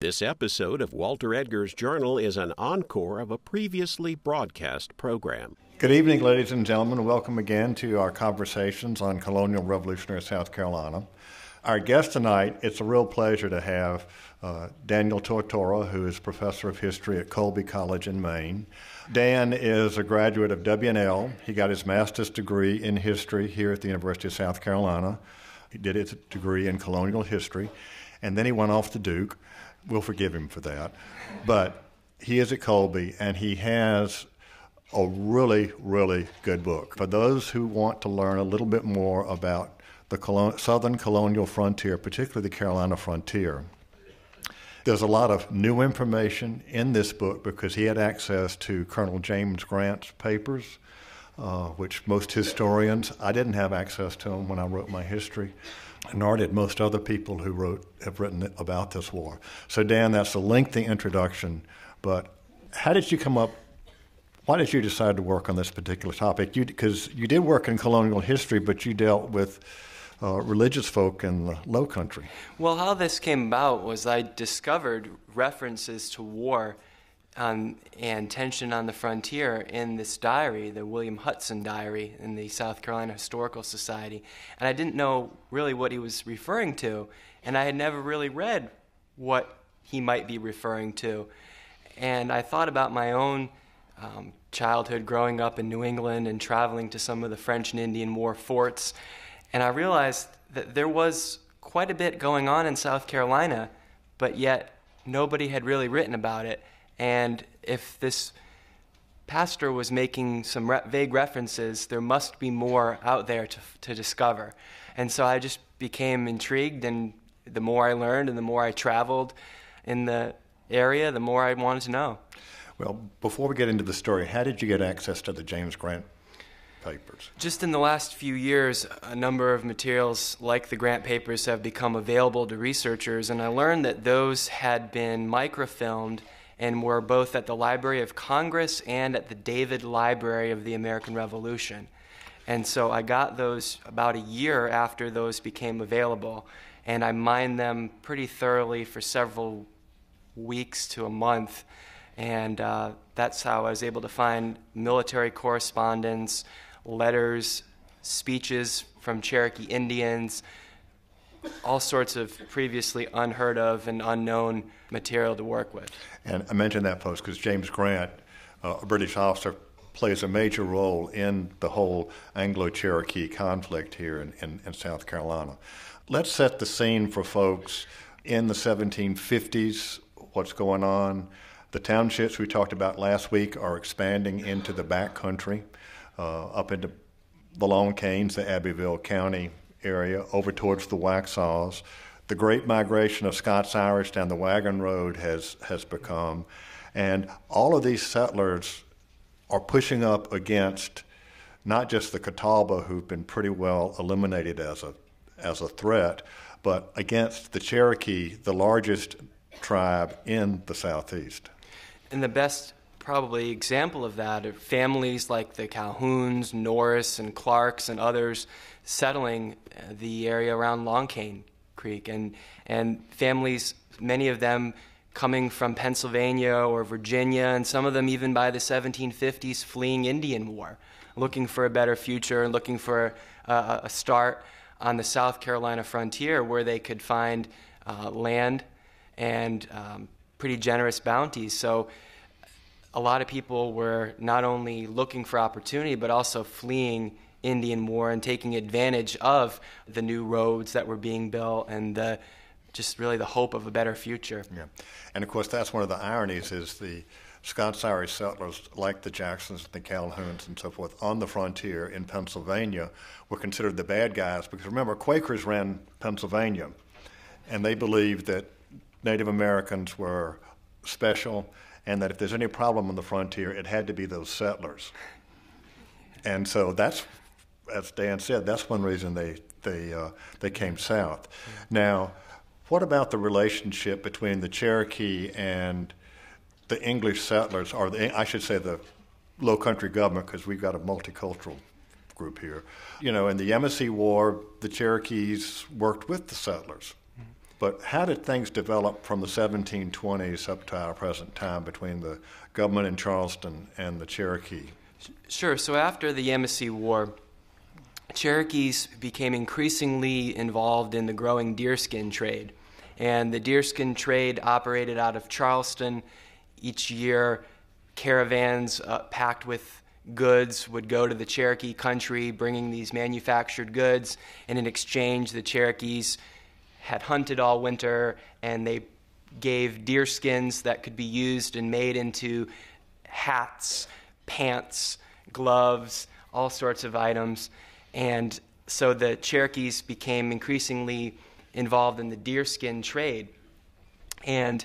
This episode of Walter Edgar's Journal is an encore of a previously broadcast program. Good evening, ladies and gentlemen. Welcome again to our conversations on colonial revolutionary South Carolina. Our guest tonight, it's a real pleasure to have uh, Daniel Tortora, who is professor of history at Colby College in Maine. Dan is a graduate of W&L. He got his master's degree in history here at the University of South Carolina. He did his degree in colonial history, and then he went off to Duke we'll forgive him for that. But he is at Colby, and he has a really, really good book. For those who want to learn a little bit more about the colon- southern colonial frontier, particularly the Carolina frontier, there's a lot of new information in this book because he had access to Colonel James Grant's papers, uh, which most historians, I didn't have access to them when I wrote my history nor did most other people who wrote have written about this war. So, Dan, that's a lengthy introduction, but how did you come up? Why did you decide to work on this particular topic? Because you, you, did work in colonial history, but you dealt with uh, religious folk in the Low Country. Well, how this came about was I discovered references to war um, and tension on the frontier in this diary, the William Hudson diary in the South Carolina Historical Society. And I didn't know really what he was referring to, and I had never really read what he might be referring to. And I thought about my own um, childhood growing up in New England and traveling to some of the French and Indian War forts, and I realized that there was quite a bit going on in South Carolina, but yet nobody had really written about it. And if this pastor was making some re- vague references, there must be more out there to, to discover. And so I just became intrigued, and the more I learned and the more I traveled in the area, the more I wanted to know. Well, before we get into the story, how did you get access to the James Grant papers? Just in the last few years, a number of materials like the Grant papers have become available to researchers, and I learned that those had been microfilmed and were both at the Library of Congress and at the David Library of the American Revolution. And so I got those about a year after those became available, and I mined them pretty thoroughly for several weeks to a month. And uh, that's how I was able to find military correspondence, letters, speeches from Cherokee Indians, all sorts of previously unheard of and unknown material to work with. And I mentioned that post because James Grant, uh, a British officer, plays a major role in the whole Anglo Cherokee conflict here in, in, in, South Carolina. Let's set the scene for folks in the 1750s, what's going on. The townships we talked about last week are expanding into the back country, uh, up into the Long Canes, the Abbeville County area, over towards the Waxhaws the great migration of Scots Irish down the Wagon Road has, has become. And all of these settlers are pushing up against not just the Catawba, who've been pretty well eliminated as a, as a threat, but against the Cherokee, the largest tribe in the Southeast. And the best probably example of that are families like the Calhouns, Norris, and Clarks, and others settling the area around Long Cane Creek, and and families, many of them coming from Pennsylvania or Virginia, and some of them even by the 1750s fleeing Indian War, looking for a better future and looking for a, a start on the South Carolina frontier where they could find uh, land and um, pretty generous bounties. So a lot of people were not only looking for opportunity but also fleeing Indian War and taking advantage of the new roads that were being built and the just really the hope of a better future. Yeah, and of course that's one of the ironies is the Scots Irish settlers like the Jacksons and the Calhouns and so forth on the frontier in Pennsylvania were considered the bad guys because remember Quakers ran Pennsylvania, and they believed that Native Americans were special and that if there's any problem on the frontier, it had to be those settlers. And so that's as Dan said, that's one reason they they uh, they came south. Now, what about the relationship between the Cherokee and the English settlers, or the, I should say the Low Country government, because we've got a multicultural group here. You know, in the Yamasee War, the Cherokees worked with the settlers. But how did things develop from the 1720s up to our present time between the government in Charleston and the Cherokee? Sure. So after the Yamasee War, Cherokees became increasingly involved in the growing deerskin trade. And the deerskin trade operated out of Charleston. Each year, caravans uh, packed with goods would go to the Cherokee country, bringing these manufactured goods. And in exchange, the Cherokees had hunted all winter and they gave deer skins that could be used and made into hats, pants, gloves, all sorts of items. And so the Cherokees became increasingly involved in the deerskin trade. And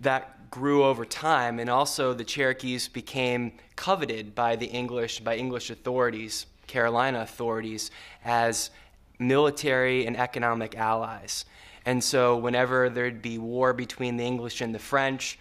that grew over time, and also the Cherokees became coveted by the English, by English authorities, Carolina authorities, as military and economic allies. And so, whenever there'd be war between the English and the French,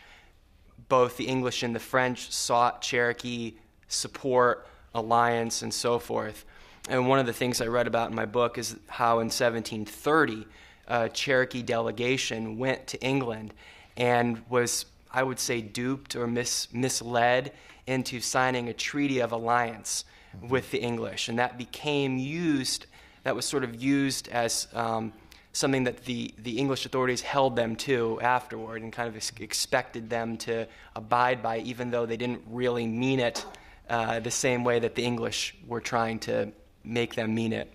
both the English and the French sought Cherokee support, alliance, and so forth. And one of the things I read about in my book is how in 1730, a Cherokee delegation went to England and was, I would say, duped or mis- misled into signing a treaty of alliance mm-hmm. with the English. And that became used, that was sort of used as um, something that the, the English authorities held them to afterward and kind of ex- expected them to abide by, even though they didn't really mean it uh, the same way that the English were trying to make them mean it.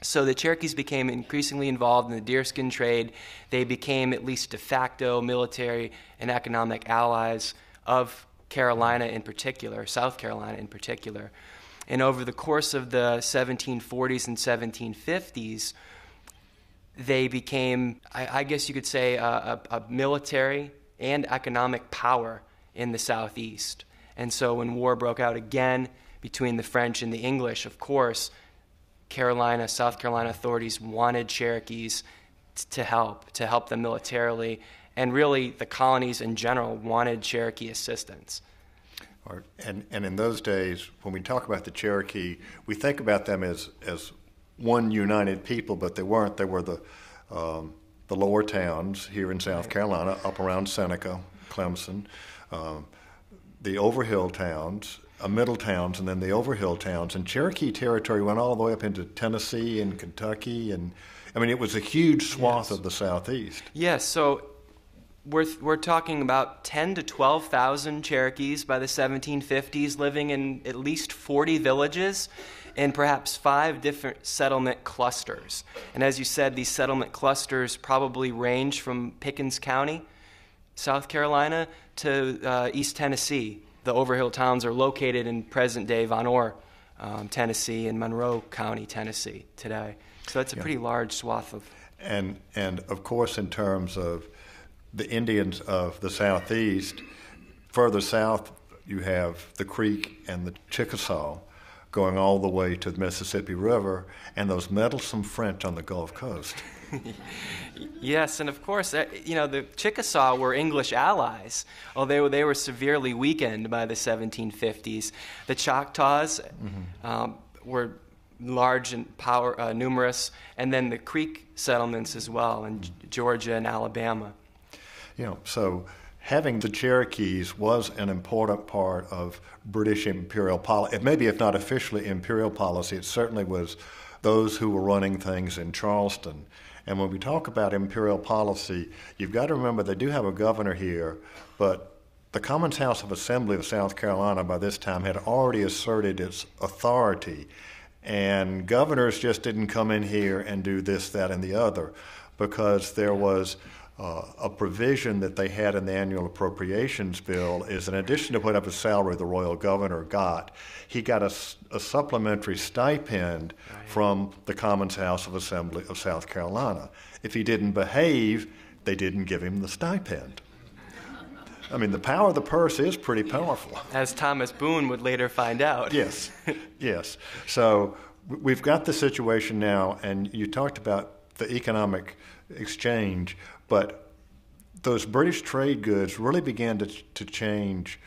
So the Cherokees became increasingly involved in the deerskin trade. They became at least de facto military and economic allies of Carolina in particular, South Carolina in particular. And over the course of the 1740s and 1750s, they became, I, I guess you could say, a, a, a military and economic power in the Southeast. And so when war broke out again between the French and the English, of course, Carolina, South Carolina authorities wanted Cherokees t- to help, to help them militarily, and really the colonies in general wanted Cherokee assistance. And, and in those days, when we talk about the Cherokee, we think about them as, as one united people, but they weren't. They were the, um, the lower towns here in South Carolina, up around Seneca, Clemson, um, the overhill towns, uh, middle towns and then the overhill towns. And Cherokee territory went all the way up into Tennessee and Kentucky. And I mean, it was a huge swath yes. of the southeast. Yes. So we're, we're talking about 10 to 12,000 Cherokees by the 1750s living in at least 40 villages and perhaps five different settlement clusters. And as you said, these settlement clusters probably range from Pickens County, South Carolina, to uh, East Tennessee the Overhill towns are located in present day Vonore, um, Tennessee, and Monroe County, Tennessee, today. So that's a yeah. pretty large swath of. And, and of course, in terms of the Indians of the Southeast, further south, you have the Creek and the Chickasaw going all the way to the Mississippi River, and those meddlesome French on the Gulf Coast. yes, and of course, uh, you know, the Chickasaw were English allies, although they were severely weakened by the 1750s. The Choctaws mm-hmm. um, were large and power, uh, numerous, and then the Creek settlements as well in Georgia and Alabama. You know, so having the Cherokees was an important part of British imperial policy. Maybe if not officially imperial policy, it certainly was those who were running things in Charleston. And when we talk about imperial policy, you've got to remember they do have a governor here, but the Commons House of Assembly of South Carolina by this time had already asserted its authority. And governors just didn't come in here and do this, that, and the other because there was uh, a provision that they had in the annual appropriations bill is in addition to whatever salary the royal governor got, he got a, a supplementary stipend right. from the Commons House of Assembly of South Carolina. If he didn't behave, they didn't give him the stipend. I mean, the power of the purse is pretty powerful. As Thomas Boone would later find out. yes, yes. So we've got the situation now, and you talked about the economic exchange. But those British trade goods really began to, to change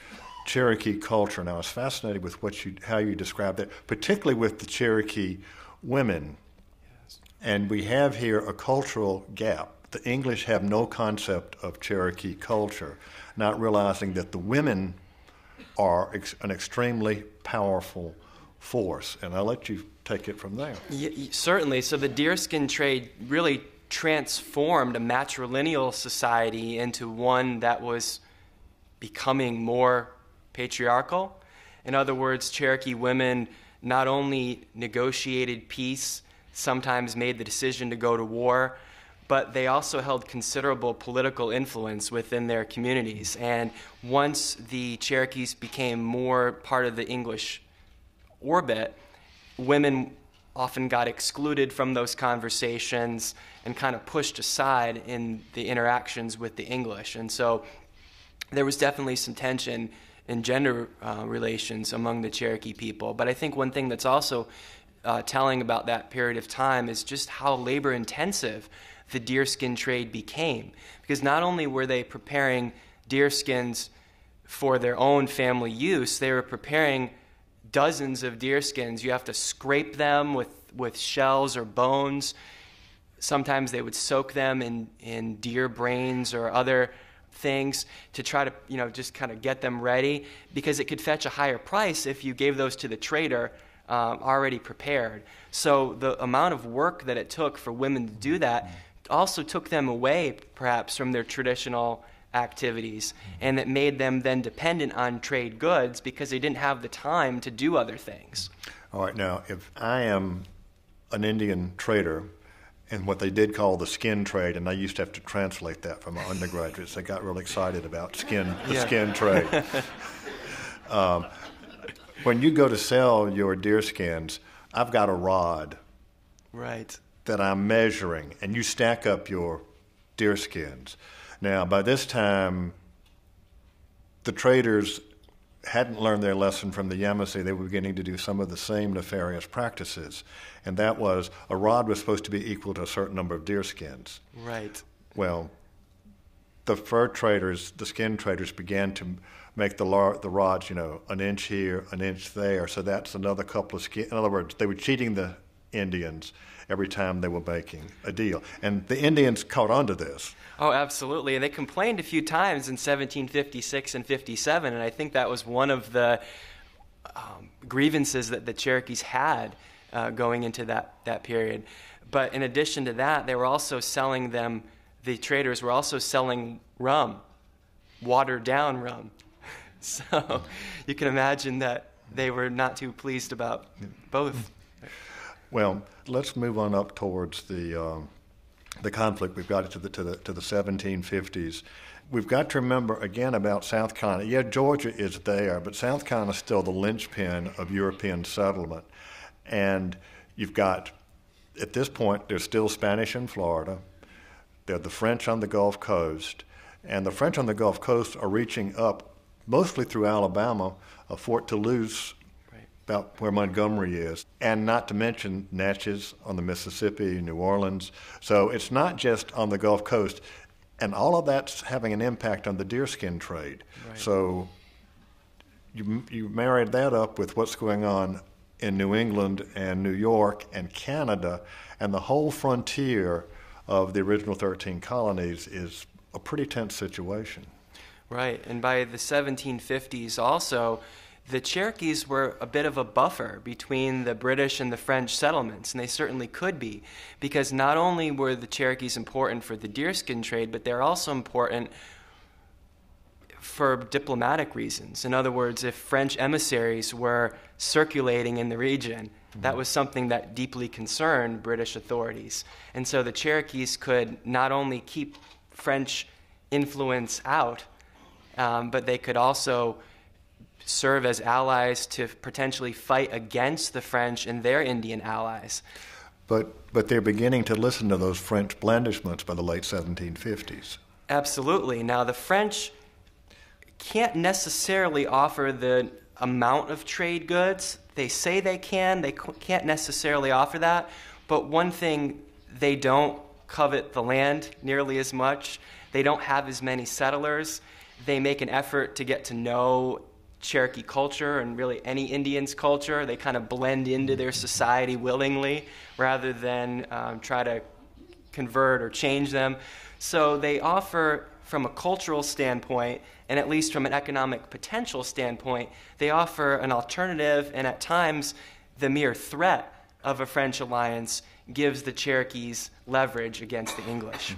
Cherokee culture. And I was fascinated with what you, how you described that, particularly with the Cherokee women. Yes. And we have here a cultural gap the English have no concept of Cherokee culture, not realizing that the women are ex- an extremely powerful force. And I'll let you take it from there. Yeah, certainly. So the deerskin trade really transformed a matrilineal society into one that was becoming more patriarchal. In other words, Cherokee women not only negotiated peace, sometimes made the decision to go to war, but they also held considerable political influence within their communities. And once the Cherokees became more part of the English orbit, women often got excluded from those conversations and kind of pushed aside in the interactions with the English. And so there was definitely some tension in gender uh, relations among the Cherokee people. But I think one thing that's also uh, telling about that period of time is just how labor intensive the deerskin trade became. Because not only were they preparing deerskins for their own family use, they were preparing dozens of deer skins. You have to scrape them with, with shells or bones. Sometimes they would soak them in, in deer brains or other things to try to, you know, just kind of get them ready because it could fetch a higher price if you gave those to the trader um, already prepared. So the amount of work that it took for women to do that also took them away, perhaps, from their traditional activities, and that made them then dependent on trade goods because they didn't have the time to do other things. All right, now, if I am an Indian trader, and what they did call the skin trade, and I used to have to translate that for my undergraduates. They got real excited about skin, the yeah. skin trade. um, when you go to sell your deer skins, I've got a rod. Right that I'm measuring, and you stack up your deer skins. Now, by this time, the traders hadn't learned their lesson from the Yamasee. They were beginning to do some of the same nefarious practices, and that was a rod was supposed to be equal to a certain number of deer skins. Right. Well, the fur traders, the skin traders, began to make the lar- the rods, you know, an inch here, an inch there. So that's another couple of skin. In other words, they were cheating the Indians every time they were making a deal. And the Indians caught on to this. Oh, absolutely. And they complained a few times in 1756 and 57, and I think that was one of the um, grievances that the Cherokees had uh, going into that, that period. But in addition to that, they were also selling them, the traders were also selling rum, watered down rum. So you can imagine that they were not too pleased about both. Well, let's move on up towards the um, the conflict. We've got it to the to the to the 1750s. We've got to remember again about South Carolina. Yeah, Georgia is there, but South Carolina is still the linchpin of European settlement. And you've got, at this point, there's still Spanish in Florida. There are the French on the Gulf Coast. And the French on the Gulf Coast are reaching up, mostly through Alabama. Uh, Fort Toulouse about where Montgomery is, and not to mention Natchez on the Mississippi, New Orleans. So it's not just on the Gulf Coast, and all of that's having an impact on the deerskin trade. Right. So you, you married that up with what's going on in New England and New York and Canada, and the whole frontier of the original 13 colonies is a pretty tense situation. Right, and by the 1750s also, the Cherokees were a bit of a buffer between the British and the French settlements, and they certainly could be, because not only were the Cherokees important for the deerskin trade, but they're also important for diplomatic reasons. In other words, if French emissaries were circulating in the region, that was something that deeply concerned British authorities. And so the Cherokees could not only keep French influence out, um, but they could also serve as allies to potentially fight against the French and their Indian allies. But, but they're beginning to listen to those French blandishments by the late 1750s. Absolutely. Now, the French can't necessarily offer the amount of trade goods. They say they can, they can't necessarily offer that. But one thing, they don't covet the land nearly as much, they don't have as many settlers. They make an effort to get to know Cherokee culture and really any Indian's culture. They kind of blend into their society willingly rather than um, try to convert or change them. So they offer, from a cultural standpoint, and at least from an economic potential standpoint, they offer an alternative, and at times, the mere threat of a French alliance gives the Cherokees leverage against the English.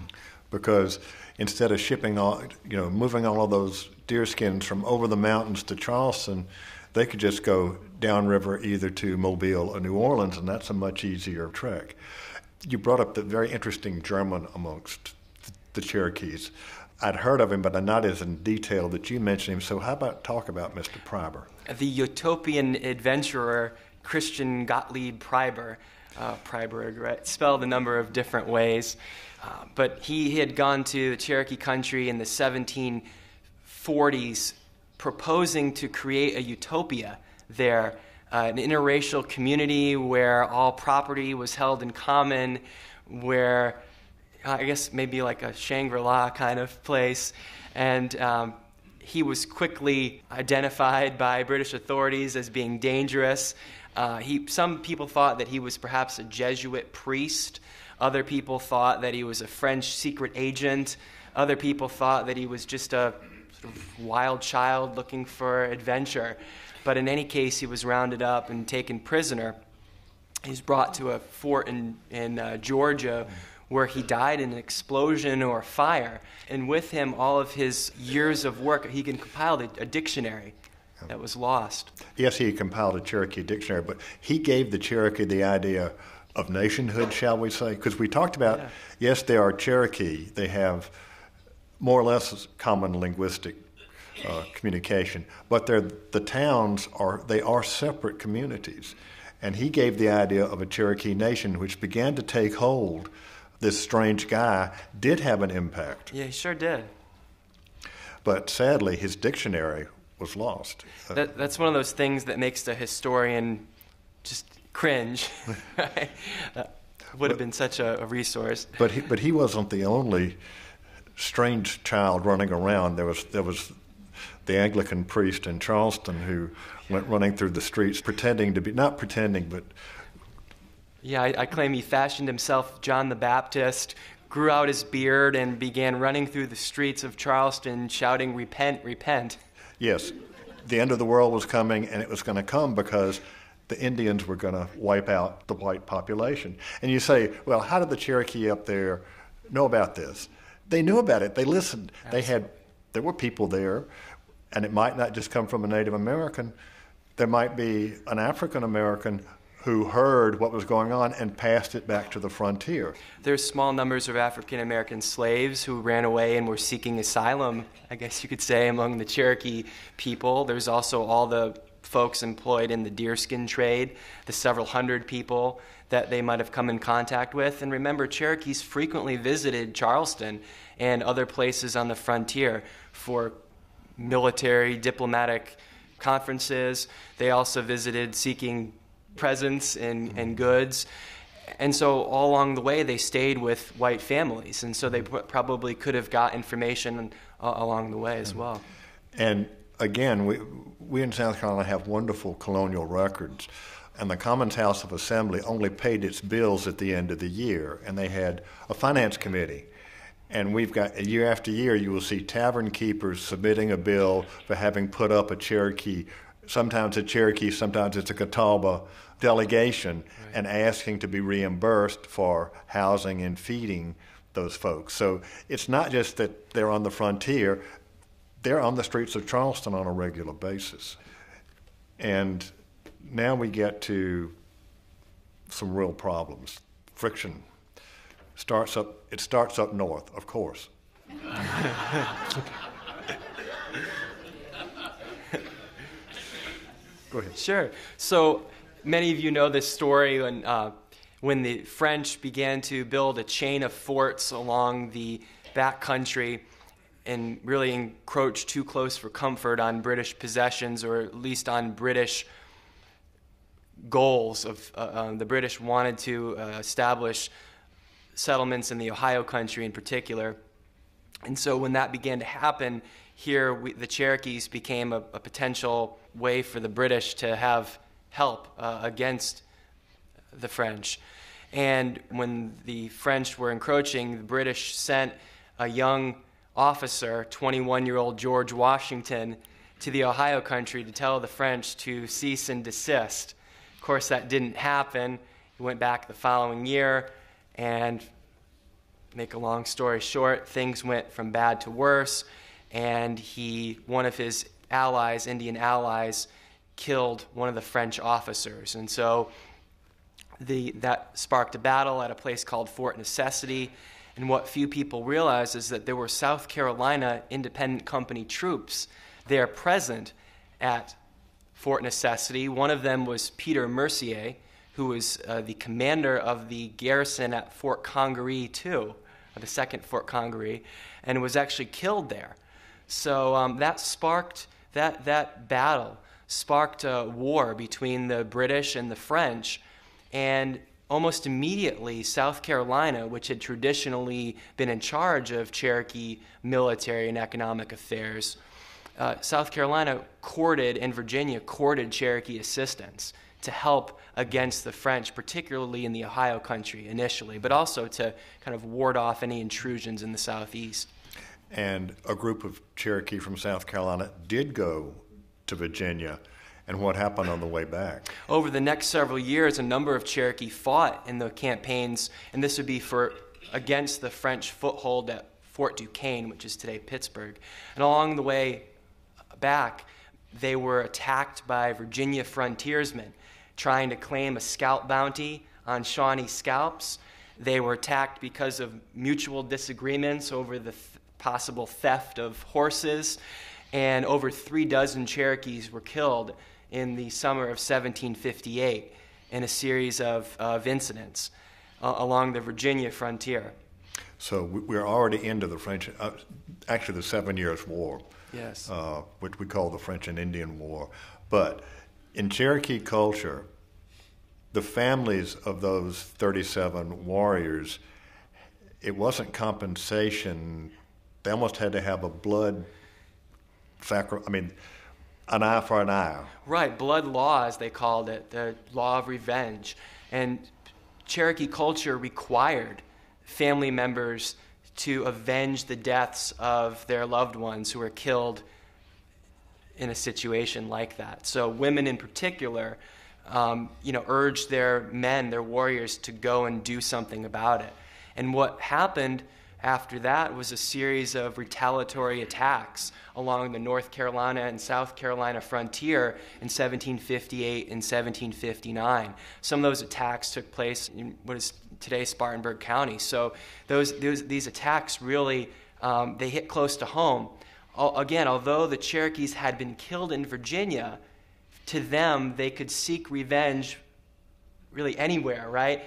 Because instead of shipping all, you know, moving all of those deerskins from over the mountains to Charleston, they could just go downriver either to Mobile or New Orleans, and that's a much easier trek. You brought up the very interesting German amongst the Cherokees. I'd heard of him, but not as in detail that you mentioned him. So, how about talk about Mr. Priber? The utopian adventurer Christian Gottlieb Priber. Uh, Priberg, right? Spelled a number of different ways. Uh, but he, he had gone to the Cherokee country in the 1740s, proposing to create a utopia there, uh, an interracial community where all property was held in common, where I guess maybe like a Shangri La kind of place. And um, he was quickly identified by British authorities as being dangerous. Uh, he, some people thought that he was perhaps a Jesuit priest. Other people thought that he was a French secret agent. Other people thought that he was just a sort of wild child looking for adventure. But in any case, he was rounded up and taken prisoner. He's brought to a fort in, in uh, Georgia where he died in an explosion or fire. And with him, all of his years of work, he can compile a, a dictionary that was lost. Yes, he compiled a Cherokee dictionary, but he gave the Cherokee the idea of nationhood, shall we say? Because we talked about, yeah. yes, they are Cherokee. They have more or less common linguistic uh, communication, but they're, the towns are they are separate communities. And he gave the idea of a Cherokee nation, which began to take hold this strange guy did have an impact. Yeah, he sure did. But sadly, his dictionary was lost. That, that's one of those things that makes the historian just cringe. right? uh, would have been such a, a, resource. But he, but he wasn't the only strange child running around. There was there was the Anglican priest in Charleston who went running through the streets pretending to be not pretending but yeah, I, I, claim he fashioned himself John the Baptist, grew out his beard, and began running through the streets of Charleston shouting, Repent, repent. Yes, the end of the world was coming, and it was going to come because the Indians were going to wipe out the white population. And you say, well, how did the Cherokee up there know about this? They knew about it. They listened. Absolutely. They had, there were people there, and it might not just come from a Native American. There might be an African American who heard what was going on and passed it back to the frontier. There's small numbers of African American slaves who ran away and were seeking asylum, I guess you could say, among the Cherokee people. There's also all the folks employed in the deerskin trade, the several hundred people that they might have come in contact with. And remember, Cherokees frequently visited Charleston and other places on the frontier for military, diplomatic conferences. They also visited seeking presents and, and goods. And so all along the way, they stayed with white families. And so they probably could have got information uh, along the way as well. And again, we, we in South Carolina have wonderful colonial records. And the Commons House of Assembly only paid its bills at the end of the year. And they had a finance committee. And we've got year after year, you will see tavern keepers submitting a bill for having put up a Cherokee sometimes a Cherokee, sometimes it's a Catawba delegation, right. and asking to be reimbursed for housing and feeding those folks. So it's not just that they're on the frontier, they're on the streets of Charleston on a regular basis. And now we get to some real problems. Friction starts up it starts up north, of course. Go ahead. Sure. So many of you know this story when, uh, when the French began to build a chain of forts along the back country and really encroach too close for comfort on British possessions or at least on British goals of uh, uh, the British wanted to uh, establish settlements in the Ohio country in particular. And so when that began to happen, here we, the Cherokees became a, a, potential way for the British to have help uh, against the French. And when the French were encroaching, the British sent a young officer, 21 year old George Washington, to the Ohio country to tell the French to cease and desist. Of course, that didn't happen. He went back the following year, and make a long story short, things went from bad to worse, and he, one of his allies, Indian allies, killed one of the French officers. And so the, that sparked a battle at a place called Fort Necessity. And what few people realize is that there were South Carolina Independent Company troops there present at Fort Necessity. One of them was Peter Mercier, who was uh, the commander of the garrison at Fort Congaree, too, the second Fort Congaree, and was actually killed there. So um, that sparked that, that battle sparked a war between the British and the French. And almost immediately, South Carolina, which had traditionally been in charge of Cherokee military and economic affairs, uh, South Carolina courted and Virginia courted Cherokee assistance to help against the French, particularly in the Ohio country initially, but also to kind of ward off any intrusions in the southeast. And a group of Cherokee from South Carolina did go to Virginia, and what happened on the way back? Over the next several years, a number of Cherokee fought in the campaigns, and this would be for against the French foothold at Fort Duquesne, which is today Pittsburgh. And along the way back, they were attacked by Virginia frontiersmen trying to claim a scalp bounty on Shawnee scalps. They were attacked because of mutual disagreements over the th- possible theft of horses and over three dozen Cherokees were killed in the summer of 1758 in a series of, of incidents uh, along the Virginia frontier. So we're already into the French, uh, actually the Seven Years' War. Yes. Uh, which we call the French and Indian War. But in Cherokee culture, the families of those 37 warriors, it wasn't compensation. They almost had to have a blood sacrifice. I mean, an eye for an eye. Right, blood law, as they called it, the law of revenge. And Cherokee culture required family members to avenge the deaths of their loved ones who were killed in a situation like that. So, women in particular, um, you know, urged their men, their warriors, to go and do something about it. And what happened after that was a series of retaliatory attacks along the North Carolina and South Carolina frontier in 1758 and 1759. Some of those attacks took place in what is today Spartanburg County. So those, those these attacks really um, they hit close to home. Again, although the Cherokees had been killed in Virginia, to them they could seek revenge really anywhere, right?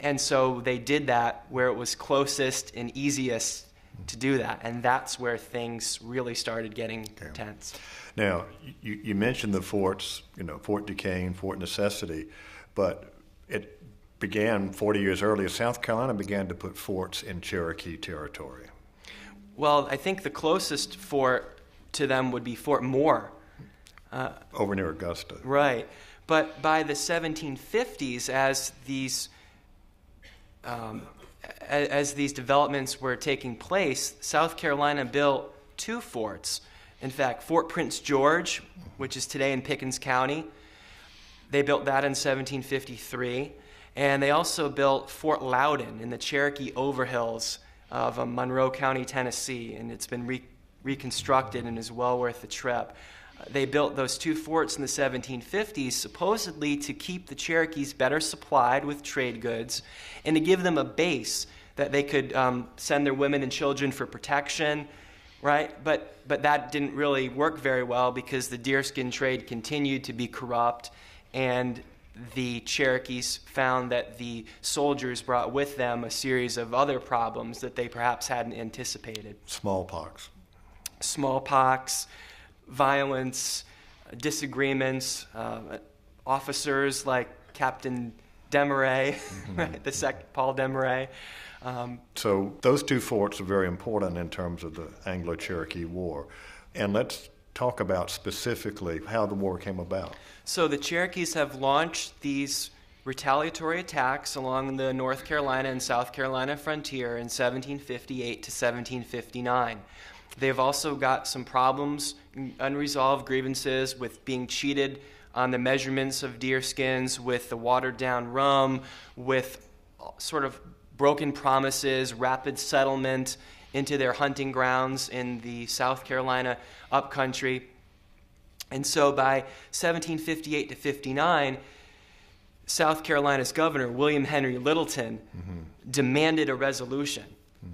And so they did that where it was closest and easiest to do that. And that's where things really started getting okay. tense. Now, you, you mentioned the forts, you know, Fort Duquesne, Fort Necessity, but it began 40 years earlier. South Carolina began to put forts in Cherokee territory. Well, I think the closest fort to them would be Fort Moore. Uh, Over near Augusta. Right. But by the 1750s, as these um, as these developments were taking place, South Carolina built two forts. In fact, Fort Prince George, which is today in Pickens County, they built that in 1753. And they also built Fort Loudoun in the Cherokee Overhills of uh, Monroe County, Tennessee. And it's been re- reconstructed and is well worth the trip. They built those two forts in the 1750s, supposedly to keep the Cherokees better supplied with trade goods and to give them a base that they could um, send their women and children for protection, right? But, but that didn't really work very well because the deerskin trade continued to be corrupt and the Cherokees found that the soldiers brought with them a series of other problems that they perhaps hadn't anticipated. Smallpox. Smallpox violence, disagreements, uh, officers like Captain Demere, mm-hmm. right, the sec- Paul Demere. Um, so those two forts are very important in terms of the Anglo-Cherokee War, and let's talk about specifically how the war came about. So the Cherokees have launched these retaliatory attacks along the North Carolina and South Carolina frontier in 1758 to 1759. They've also got some problems, unresolved grievances with being cheated on the measurements of deer skins, with the watered down rum, with sort of broken promises, rapid settlement into their hunting grounds in the South Carolina upcountry. And so by 1758 to 59, South Carolina's governor, William Henry Littleton, mm-hmm. demanded a resolution. Mm.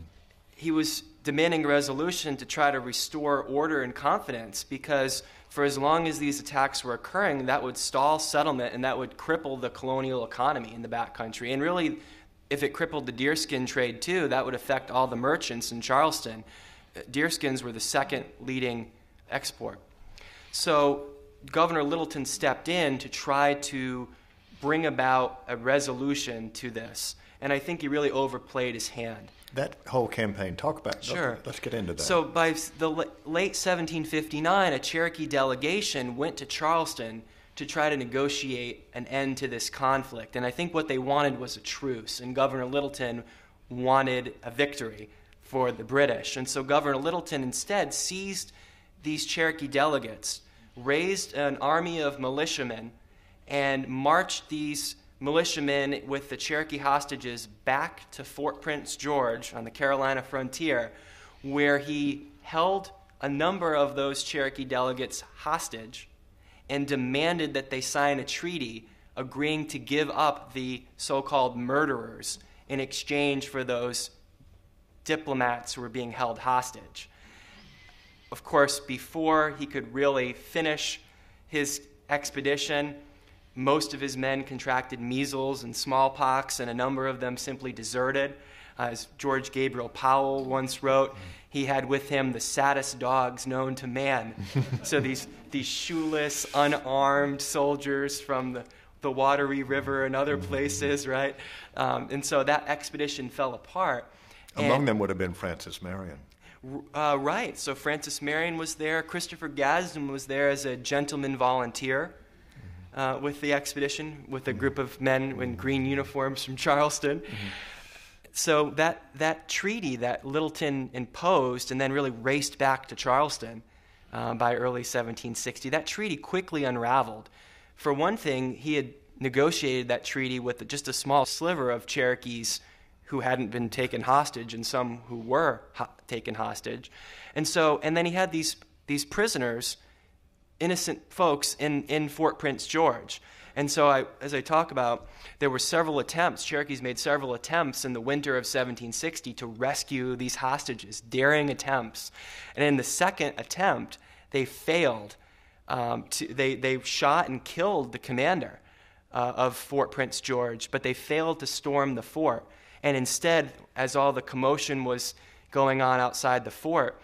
He was demanding a resolution to try to restore order and confidence because for as long as these attacks were occurring, that would stall settlement and that would cripple the colonial economy in the backcountry. And really, if it crippled the deerskin trade too, that would affect all the merchants in Charleston. Deerskins were the second leading export. So Governor Littleton stepped in to try to bring about a resolution to this. And I think he really overplayed his hand. That whole campaign, talk about. Sure. Let's get into that. So by the late 1759, a Cherokee delegation went to Charleston to try to negotiate an end to this conflict. And I think what they wanted was a truce, and Governor Littleton wanted a victory for the British. And so Governor Littleton instead seized these Cherokee delegates, raised an army of militiamen, and marched these militiamen with the Cherokee hostages back to Fort Prince George on the Carolina frontier, where he held a number of those Cherokee delegates hostage and demanded that they sign a treaty agreeing to give up the so called murderers in exchange for those diplomats who were being held hostage. Of course, before he could really finish his expedition, most of his men contracted measles and smallpox, and a number of them simply deserted. As George Gabriel Powell once wrote, he had with him the saddest dogs known to man. so these, these shoeless, unarmed soldiers from the, the Wateree River and other places, right? Um, and so that expedition fell apart. Among and, them would have been Francis Marion. Uh, right. So Francis Marion was there. Christopher Gadsden was there as a gentleman volunteer uh, with the expedition, with a group of men in green uniforms from Charleston. Mm-hmm. So that, that treaty that Littleton imposed and then really raced back to Charleston uh, by early 1760, that treaty quickly unraveled. For one thing, he had negotiated that treaty with just a small sliver of Cherokees who hadn't been taken hostage and some who were ho- taken hostage. And so, and then he had these, these prisoners innocent folks in, in Fort Prince George. And so, I, as I talk about, there were several attempts, Cherokees made several attempts in the winter of 1760 to rescue these hostages, daring attempts. And in the second attempt, they failed. Um, to, they, they shot and killed the commander uh, of Fort Prince George, but they failed to storm the fort. And instead, as all the commotion was going on outside the fort,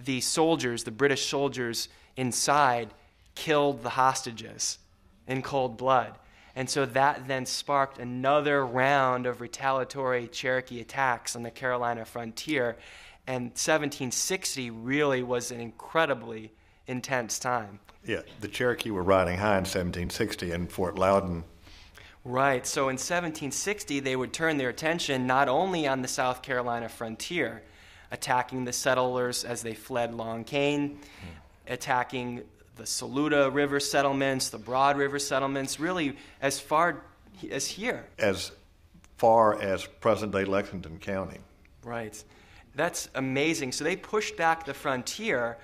the soldiers, the British soldiers, inside killed the hostages in cold blood. And so that then sparked another round of retaliatory Cherokee attacks on the Carolina frontier. And 1760 really was an incredibly intense time. Yeah, the Cherokee were riding high in 1760 in Fort Loudoun. Right. So in 1760, they would turn their attention not only on the South Carolina frontier, attacking the settlers as they fled Long Cane, attacking the Saluda River settlements, the Broad River settlements, really as far as here. As far as present day Lexington County. Right. That's amazing. So they pushed back the frontier.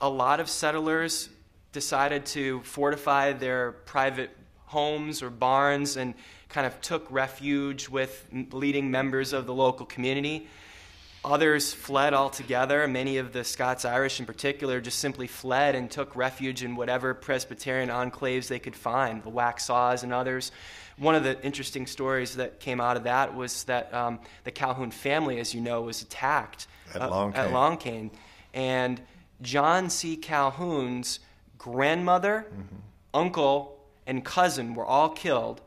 A lot of settlers decided to fortify their private homes or barns and kind of took refuge with leading members of the local community. Others fled altogether. Many of the Scots Irish, in particular, just simply fled and took refuge in whatever Presbyterian enclaves they could find, the Waxhaws and others. One of the interesting stories that came out of that was that um, the Calhoun family, as you know, was attacked at, uh, Long, at Long Cane. And John C. Calhoun's grandmother, mm-hmm. uncle, and cousin were all killed.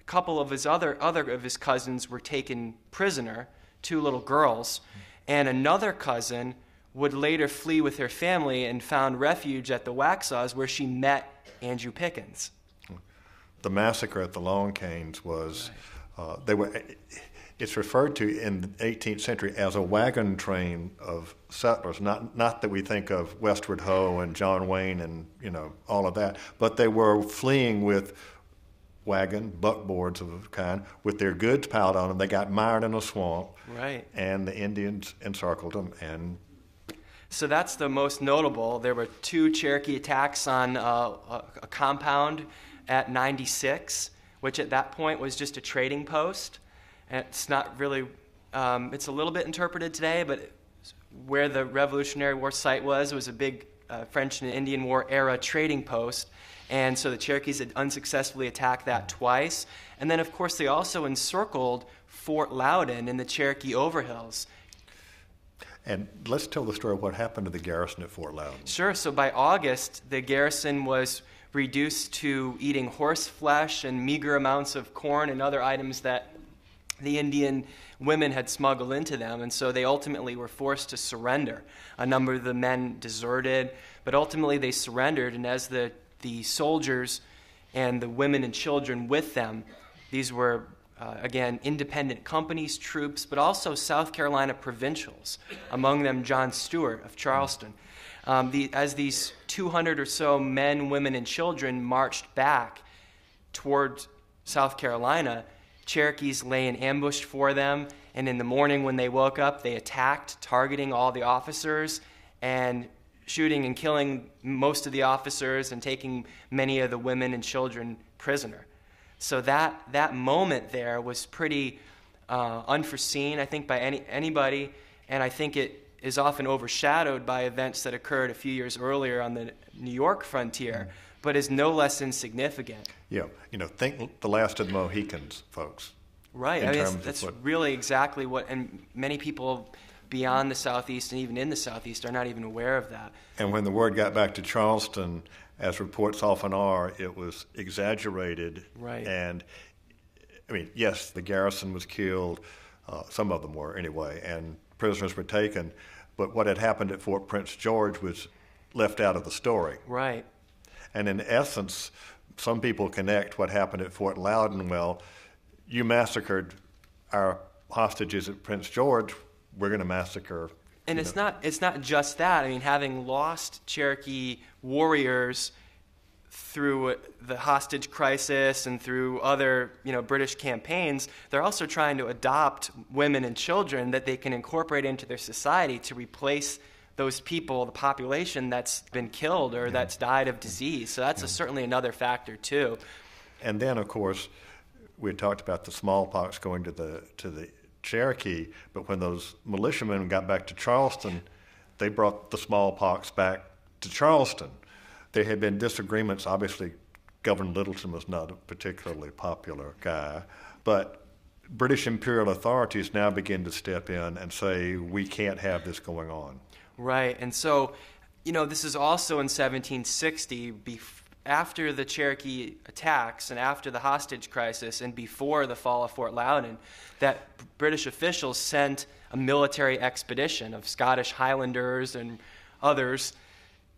A couple of his other, other of his cousins were taken prisoner two little girls. And another cousin would later flee with her family and found refuge at the Waxhaws where she met Andrew Pickens. the massacre at the Long Canes was uh, they were. It's referred to in the 18th century as a wagon train of settlers. Not not that we think of Westward Ho and John Wayne and you know all of that, but they were fleeing with wagon, buckboards of a kind, with their goods piled on them. They got mired in a swamp. Right. And the Indians encircled them and. So that's the most notable. There were two Cherokee attacks on uh, a, a compound at 96, which at that point was just a trading post. And it's not really, um, it's a little bit interpreted today, but where the Revolutionary War site was, was a big uh, French and Indian War era trading post. And so the Cherokees had unsuccessfully attacked that twice. And then, of course, they also encircled Fort Loudoun in the Cherokee Overhills. And let's tell the story of what happened to the garrison at Fort Loudoun. Sure. So by August, the garrison was reduced to eating horse flesh and meager amounts of corn and other items that the Indian women had smuggled into them. And so they ultimately were forced to surrender. A number of the men deserted, but ultimately they surrendered. And as the the soldiers and the women and children with them. These were, uh, again, independent companies, troops, but also South Carolina provincials, among them John Stuart of Charleston. Um, the, as these 200 or so men, women, and children marched back toward South Carolina, Cherokees lay in ambush for them, and in the morning when they woke up, they attacked, targeting all the officers and shooting and killing most of the officers and taking many of the women and children prisoner. So that, that moment there was pretty uh, unforeseen, I think, by any, anybody, and I think it is often overshadowed by events that occurred a few years earlier on the New York frontier, but is no less insignificant. Yeah, you know, think the last of the Mohicans, folks. Right. I mean, that's what... really exactly what, and many people beyond the Southeast and even in the Southeast are not even aware of that. And when the word got back to Charleston, as reports often are, it was exaggerated. Right. And, I mean, yes, the garrison was killed, uh, some of them were anyway, and prisoners were taken. But what had happened at Fort Prince George was left out of the story. Right. And in essence, some people connect what happened at Fort Loudoun. Well, you massacred our hostages at Prince George we're going to massacre. And it's know. not it's not just that. I mean, having lost Cherokee warriors through the hostage crisis and through other you know British campaigns, they're also trying to adopt women and children that they can incorporate into their society to replace those people, the population that's been killed or yeah. that's died of disease. So that's yeah. a, certainly another factor too. And then, of course, we had talked about the smallpox going to the to the Cherokee, but when those militiamen got back to Charleston, they brought the smallpox back to Charleston. There had been disagreements. Obviously, Governor Lyttelton was not a particularly popular guy, but British imperial authorities now begin to step in and say, we can't have this going on. Right. And so, you know, this is also in 1760, before after the Cherokee attacks and after the hostage crisis and before the fall of Fort Loudoun, that British officials sent a military expedition of Scottish Highlanders and others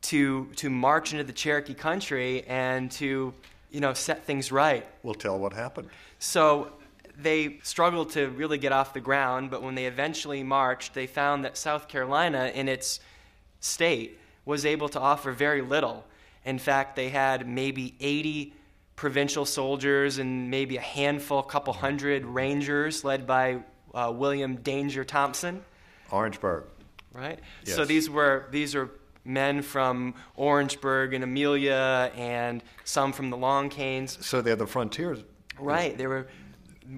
to, to march into the Cherokee country and to you know, set things right. We'll tell what happened. So they struggled to really get off the ground, but when they eventually marched, they found that South Carolina, in its state, was able to offer very little in fact, they had maybe 80 provincial soldiers and maybe a handful, a couple hundred rangers led by uh, William Danger Thompson. Orangeburg. Right? Yes. So these were these are men from Orangeburg and Amelia and some from the Long Canes. So they're the frontiers. Right. They were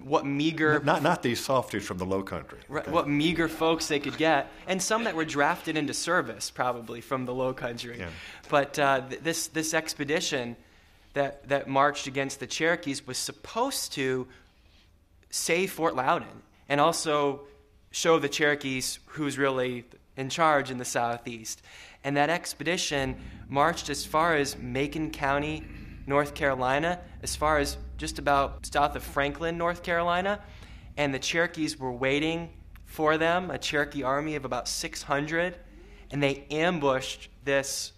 what meager not not these softies from the low country right, what meager folks they could get and some that were drafted into service probably from the low country. Yeah. but uh, th- this this expedition that that marched against the Cherokees was supposed to save Fort Loudoun and also show the Cherokees who's really in charge in the southeast. And that expedition marched as far as Macon County North Carolina as far as just about south of Franklin, North Carolina, and the Cherokees were waiting for them, a Cherokee army of about 600, and they ambushed this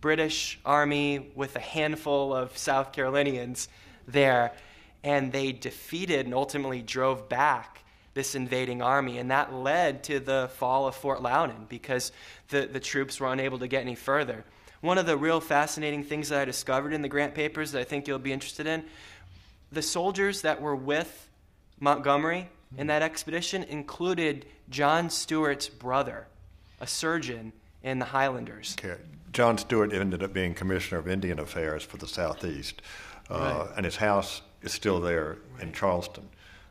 British army with a handful of South Carolinians there, and they defeated and ultimately drove back this invading army, and that led to the fall of Fort Loudoun because the, the troops were unable to get any further. One of the real fascinating things that I discovered in the Grant papers that I think you'll be interested in the soldiers that were with Montgomery in that expedition included John Stuart's brother, a surgeon in the Highlanders. Okay. John Stuart ended up being Commissioner of Indian Affairs for the Southeast, uh, right. and his house is still there right. in Charleston,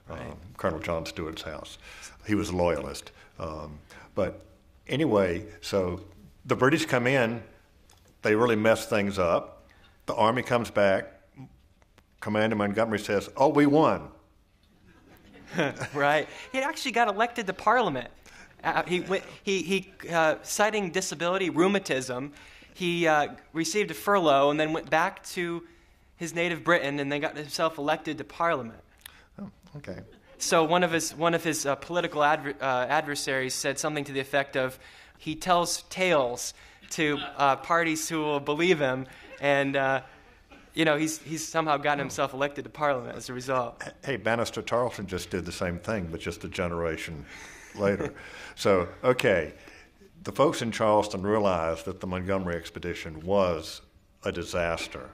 um, right. Colonel John Stuart's house. He was a loyalist. Um, but anyway, so the British come in, they really mess things up. The Army comes back. Commander Montgomery says, Oh, we won. right. He actually got elected to Parliament. Uh, he, he, he uh, citing disability, rheumatism, he uh, received a furlough and then went back to his native Britain and then got himself elected to Parliament. Oh, okay. So one of his, one of his uh, political adver- uh, adversaries said something to the effect of, he tells tales to uh, parties who will believe him, and you know, he's, he's somehow gotten himself elected to Parliament as a result. Hey, Banastre Tarleton just did the same thing, but just a generation later. So, okay, the folks in Charleston realized that the Montgomery expedition was a disaster.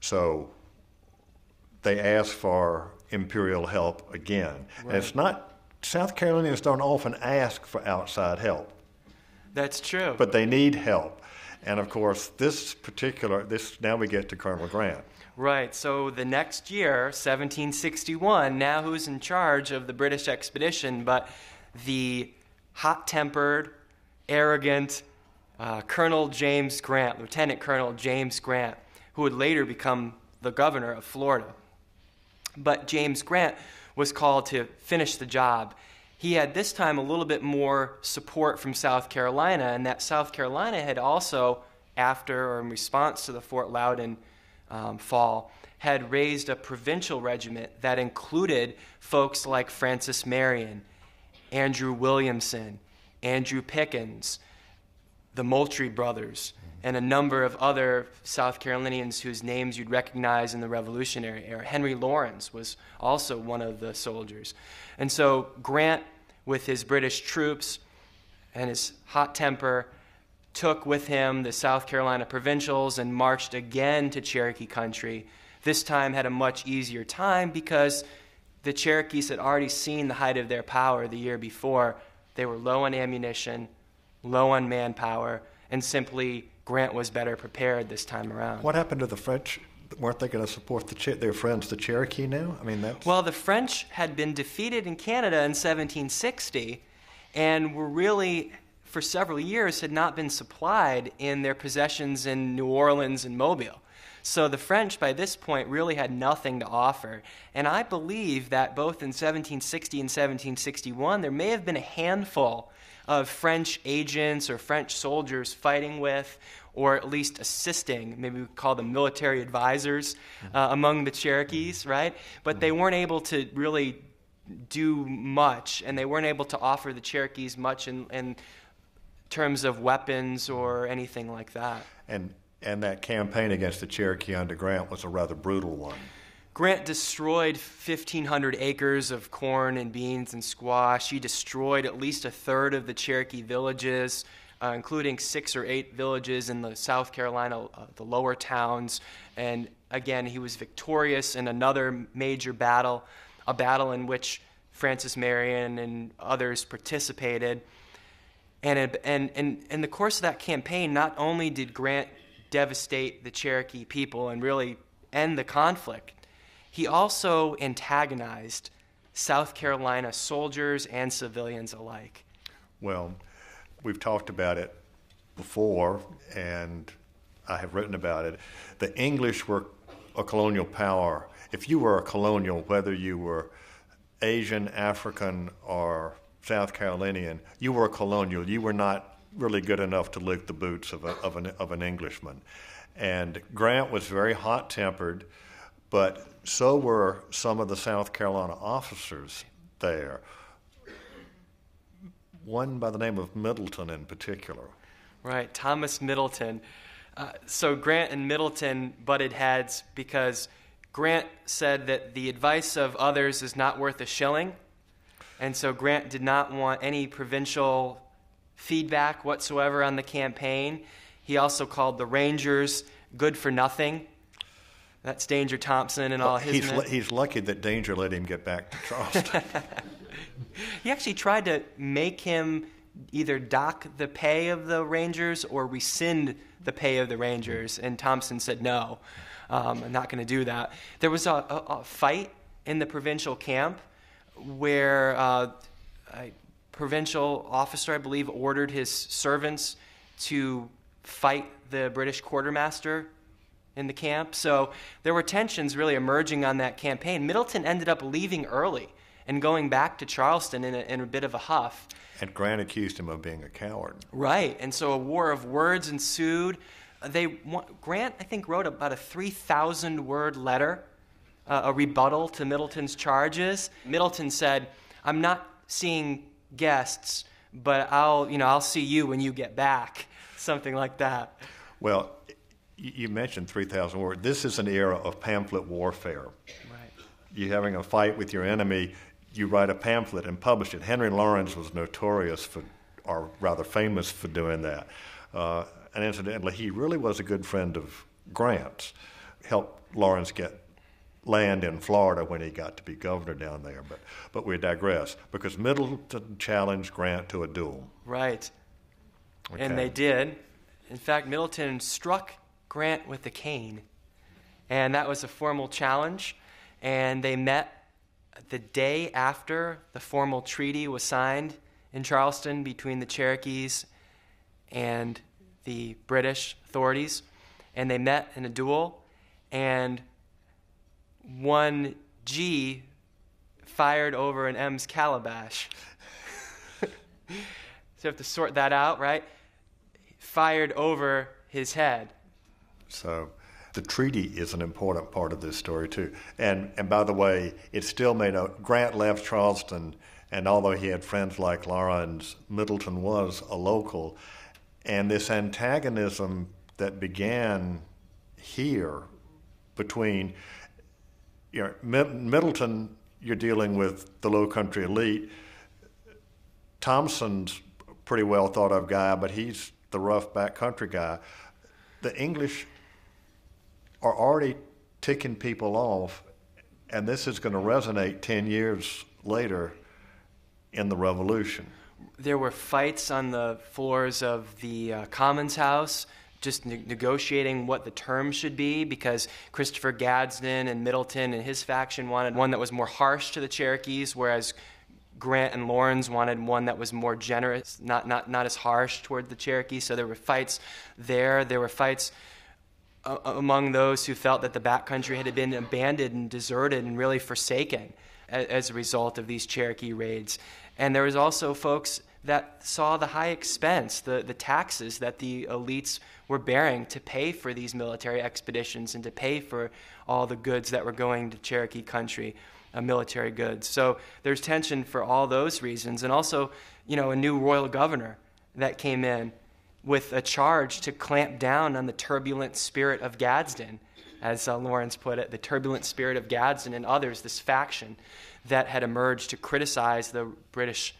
So they asked for imperial help again. Right. And it's not, South Carolinians don't often ask for outside help. That's true. But they need help. And of course, this particular, this now we get to Colonel Grant. Right. So the next year, 1761, now who's in charge of the British expedition but the hot tempered, arrogant uh, Colonel James Grant, Lieutenant Colonel James Grant, who would later become the governor of Florida. But James Grant was called to finish the job. He had this time a little bit more support from South Carolina, and that South Carolina had also, after or in response to the Fort Loudoun um, fall, had raised a provincial regiment that included folks like Francis Marion, Andrew Williamson, Andrew Pickens, the Moultrie brothers, and a number of other South Carolinians whose names you'd recognize in the Revolutionary era. Henry Laurens was also one of the soldiers. And so Grant, with his British troops and his hot temper, took with him the South Carolina provincials and marched again to Cherokee country. This time had a much easier time because the Cherokees had already seen the height of their power the year before they were low on ammunition, low on manpower, and simply Grant was better prepared this time around. What happened to the French? Weren't they going to support the, their friends, the Cherokee, now? I mean, that's... Well, the French had been defeated in Canada in 1760 and were really, for several years, had not been supplied in their possessions in New Orleans and Mobile. So the French, by this point, really had nothing to offer. And I believe that both in 1760 and 1761, there may have been a handful of French agents or French soldiers fighting with or at least assisting, maybe we call them military advisors mm-hmm. uh, among the Cherokees, mm-hmm. right? But mm-hmm. they weren't able to really do much, and they weren't able to offer the Cherokees much in, in terms of weapons or anything like that. And and that campaign against the Cherokee under Grant was a rather brutal one. Grant destroyed 1,500 acres of corn and beans and squash. He destroyed at least a third of the Cherokee villages, uh, including six or eight villages in the South Carolina, uh, the lower towns. And again, he was victorious in another major battle, a battle in which Francis Marion and others participated. And, in the course of that campaign, not only did Grant devastate the Cherokee people and really end the conflict, he also antagonized South Carolina soldiers and civilians alike. Well, we've talked about it before, and I have written about it. The English were a colonial power. If you were a colonial, whether you were Asian, African, or South Carolinian, you were a colonial. You were not really good enough to lick the boots of, a, of, an, of an Englishman. And Grant was very hot tempered, but so were some of the South Carolina officers there. One by the name of Middleton in particular. Right, Thomas Middleton. Uh, so Grant and Middleton butted heads because Grant said that the advice of others is not worth a shilling. And so Grant did not want any provincial feedback whatsoever on the campaign. He also called the Rangers good for nothing. That's Danger Thompson and all his he's, men. he's lucky that Danger let him get back to Charleston. he actually tried to make him either dock the pay of the Rangers or rescind the pay of the Rangers, and Thompson said no. Um, I'm not going to do that. There was a, a, a, fight in the provincial camp where uh, a provincial officer, I believe, ordered his servants to fight the British quartermaster in the camp. So there were tensions really emerging on that campaign. Middleton ended up leaving early and going back to Charleston in a, in a bit of a huff. And Grant accused him of being a coward. Right. And so a war of words ensued. They Grant, I think, wrote about a 3,000 word letter, uh, a rebuttal to Middleton's charges. Middleton said, "I'm not seeing guests, but I'll, you know, I'll see you when you get back." Something like that. Well, you mentioned 3,000 words. This is an era of pamphlet warfare. Right. You're having a fight with your enemy. You write a pamphlet and publish it. Henry Laurens was notorious for, or rather famous for doing that. Uh, and incidentally, he really was a good friend of Grant's. Helped Laurens get land in Florida when he got to be governor down there. But, but we digress because Middleton challenged Grant to a duel. Right. Okay. And they did. In fact, Middleton struck Grant with a cane. And that was a formal challenge. And they met the day after the formal treaty was signed in Charleston between the Cherokees and the British authorities, and they met in a duel, and one G fired over an M's calabash. so you have to sort that out, right? Fired over his head. So the treaty is an important part of this story too. And and by the way, it still made a Grant left Charleston, and although he had friends like Laurens, Middleton was a local, and this antagonism that began here between you know, Middleton, you're dealing with the low country elite. Thompson's pretty well thought of guy, but he's the rough backcountry guy. The English are already ticking people off, and this is going to resonate 10 years later in the revolution. There were fights on the floors of the uh, Commons House, just ne- negotiating what the terms should be because Christopher Gadsden and Middleton and his faction wanted one that was more harsh to the Cherokees, whereas Grant and Laurens wanted one that was more generous, not, not, not as harsh toward the Cherokees. So there were fights there. There were fights among those who felt that the backcountry had been abandoned and deserted and really forsaken as, a result of these Cherokee raids. And there was also folks that saw the high expense, the, the taxes that the elites were bearing to pay for these military expeditions and to pay for all the goods that were going to Cherokee country, uh, military goods. So there's tension for all those reasons. And also, you know, a new royal governor that came in with a charge to clamp down on the turbulent spirit of Gadsden, as uh, Laurens put it, the turbulent spirit of Gadsden and others, this faction that had emerged to criticize the British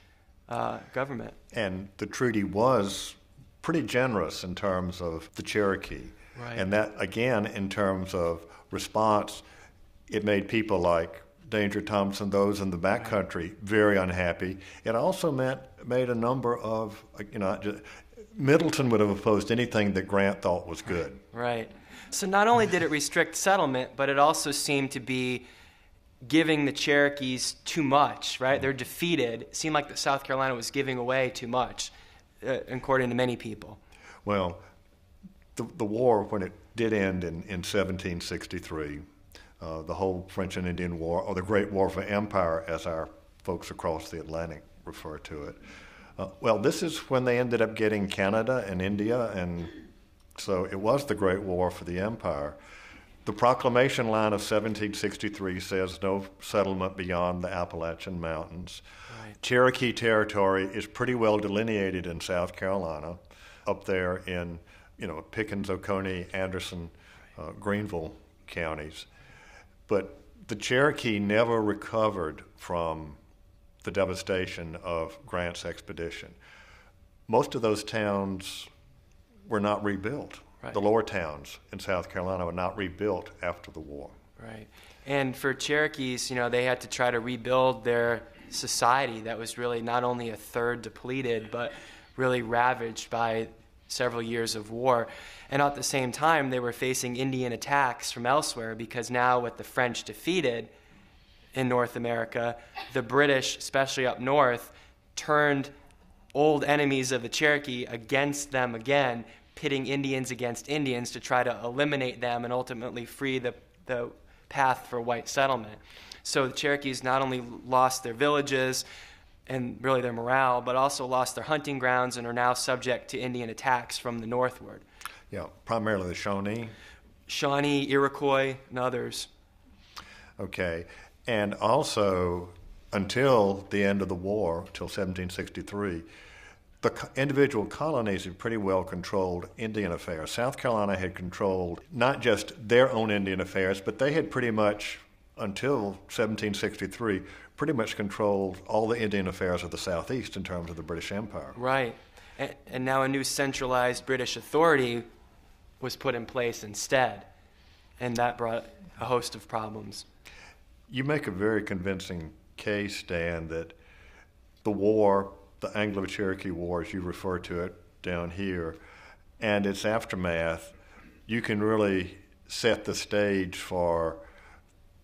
uh, government. And the treaty was pretty generous in terms of the Cherokee. Right. And that, again, in terms of response, it made people like Danger Thompson, those in the backcountry, very unhappy. It also meant made a number of, you know, Middleton would have opposed anything that Grant thought was good. Right. So not only did it restrict settlement, but it also seemed to be giving the Cherokees too much, right? They're defeated. It seemed like that South Carolina was giving away too much, uh, according to many people. Well, the, the war, when it did end in, in 1763, uh, the whole French and Indian War, or the Great War for Empire, as our folks across the Atlantic refer to it. Uh, well, this is when they ended up getting Canada and India, and so it was the Great War for the Empire. The proclamation line of 1763 says no settlement beyond the Appalachian Mountains. Right. Cherokee territory is pretty well delineated in South Carolina, up there in you know Pickens, Oconee, Anderson, uh, Greenville counties. But the Cherokee never recovered from the devastation of Grant's expedition. Most of those towns were not rebuilt. Right. The lower towns in South Carolina were not rebuilt after the war. Right. And for Cherokees, you know, they had to try to rebuild their society that was really not only a third depleted, but really ravaged by several years of war. And at the same time, they were facing Indian attacks from elsewhere because now, with the French defeated in North America, the British, especially up north, turned old enemies of the Cherokee against them again, pitting Indians against Indians to try to eliminate them and ultimately free the, the path for white settlement. So the Cherokees not only lost their villages and really their morale, but also lost their hunting grounds and are now subject to Indian attacks from the northward. Yeah, primarily the Shawnee. Shawnee, Iroquois, and others. Okay, and also until the end of the war, until 1763, the individual colonies had pretty well controlled Indian affairs. South Carolina had controlled not just their own Indian affairs, but they had pretty much, until 1763, pretty much controlled all the Indian affairs of the Southeast in terms of the British Empire. Right. And, and now a new centralized British authority was put in place instead. And that brought a host of problems. You make a very convincing case, Dan, that the war the Anglo Cherokee War, as you refer to it down here, and its aftermath, you can really set the stage for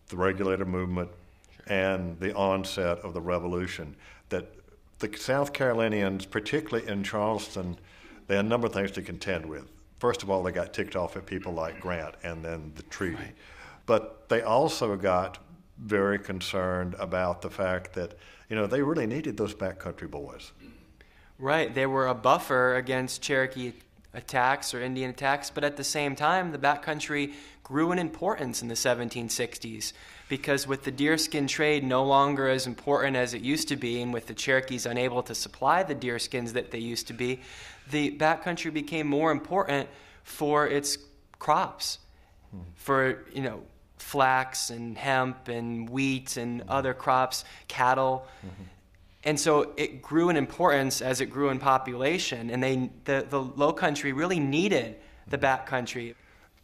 the regulator movement and the onset of the revolution. That the South Carolinians, particularly in Charleston, they had a number of things to contend with. First of all, they got ticked off at people like Grant and then the treaty. Right. But they also got very concerned about the fact that you know, they really needed those backcountry boys. Right. They were a buffer against Cherokee attacks or Indian attacks, but at the same time, the backcountry grew in importance in the 1760s because with the deerskin trade no longer as important as it used to be, and with the Cherokees unable to supply the deerskins that they used to be, the backcountry became more important for its crops, hmm. for you know flax and hemp and wheat and other crops, cattle. Mm-hmm. And so it grew in importance as it grew in population, and they, the, the low country really needed the back country.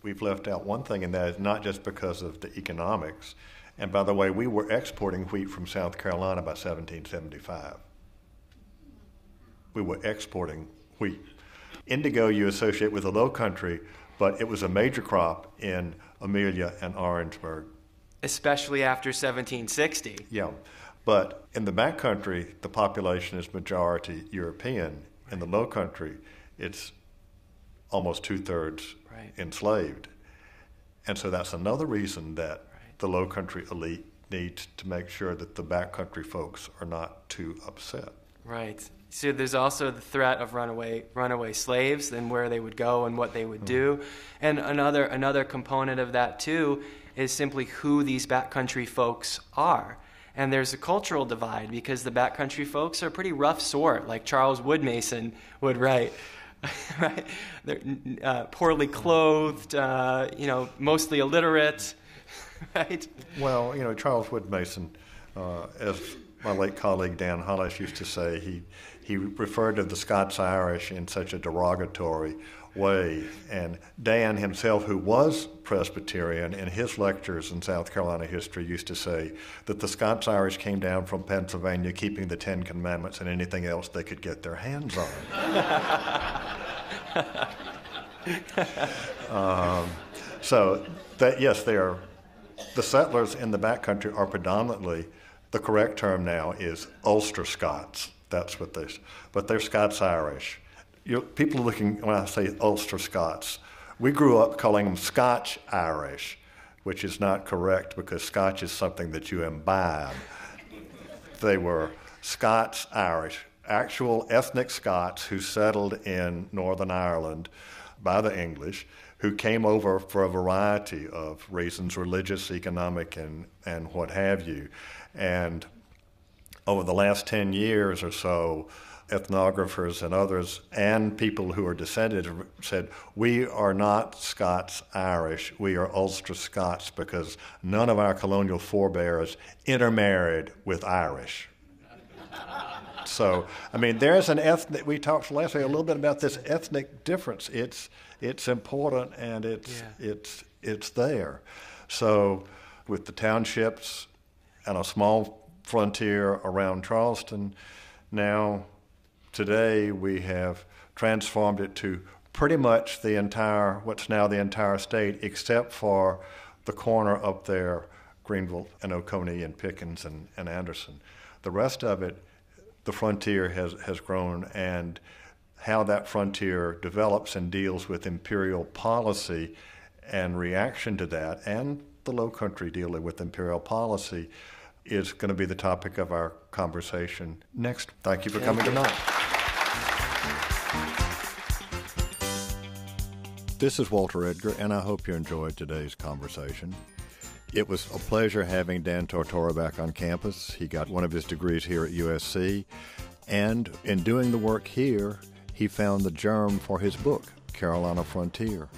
We've left out one thing, and that is not just because of the economics. And by the way, we were exporting wheat from South Carolina by 1775. We were exporting wheat. Indigo you associate with the low country, but it was a major crop in Amelia and Orangeburg. Especially after 1760. Yeah. But in the backcountry, the population is majority European. In the low country, it's almost two thirds right. enslaved. And so that's another reason that right. the low country elite needs to make sure that the backcountry folks are not too upset. Right. So there's also the threat of runaway runaway slaves and where they would go and what they would do. Mm-hmm. And another another component of that too is simply who these backcountry folks are. And there's a cultural divide because the backcountry folks are a pretty rough sort, like Charles Woodmason would write. right? They're uh, poorly clothed, uh, you know, mostly illiterate, right? Well, you know, Charles Woodmason, uh, as my late colleague Dan Hollis used to say, he, he referred to the Scots Irish in such a derogatory way. And Dan himself, who was Presbyterian, in his lectures in South Carolina history, used to say that the Scots Irish came down from Pennsylvania keeping the Ten Commandments and anything else they could get their hands on. um, so, that, yes, they are. The settlers in the backcountry are predominantly the correct term now is Ulster Scots. That's what they, but they're Scots Irish. People looking when I say Ulster Scots, we grew up calling them Scotch Irish, which is not correct because Scotch is something that you imbibe. they were Scots Irish, actual ethnic Scots who settled in Northern Ireland by the English, who came over for a variety of reasons religious, economic, and, and what have you. And over the last 10 years or so, ethnographers and others, and people who are descended, said, We are not Scots Irish, we are Ulster Scots because none of our colonial forebears intermarried with Irish. so, I mean, there's an ethnic, we talked last week a little bit about this ethnic difference. It's, it's important and it's, yeah. it's, it's there. So, with the townships and a small frontier around Charleston, now today we have transformed it to pretty much the entire, what's now the entire state, except for the corner up there, Greenville and Oconee and Pickens and, and Anderson. The rest of it, the frontier has, has grown, and how that frontier develops and deals with imperial policy and reaction to that, and the low country dealing with imperial policy is going to be the topic of our conversation next. Thank you for coming tonight. This is Walter Edgar, and I hope you enjoyed today's conversation. It was a pleasure having Dan Tortora back on campus. He got one of his degrees here at USC, and in doing the work here, he found the germ for his book, Carolina Frontier.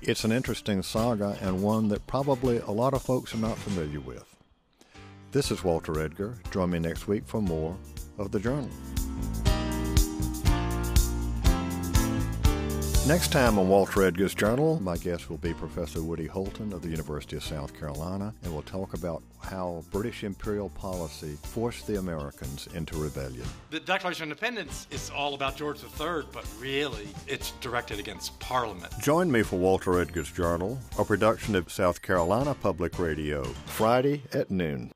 It's an interesting saga and one that probably a lot of folks are not familiar with. This is Walter Edgar. Join me next week for more of The Journal. Next time on Walter Edgar's Journal, my guest will be Professor Woody Holton of the University of South Carolina, and we'll talk about how British imperial policy forced the Americans into rebellion. The Declaration of Independence is all about George III, but really it's directed against Parliament. Join me for Walter Edgar's Journal, a production of South Carolina Public Radio, Friday at noon.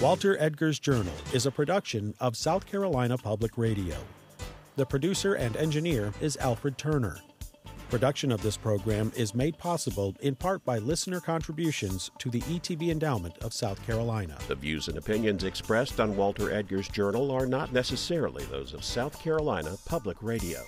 Walter Edgar's Journal is a production of South Carolina Public Radio. The producer and engineer is Alfred Turner. Production of this program is made possible in part by listener contributions to the ETV Endowment of South Carolina. The views and opinions expressed on Walter Edgar's Journal are not necessarily those of South Carolina Public Radio.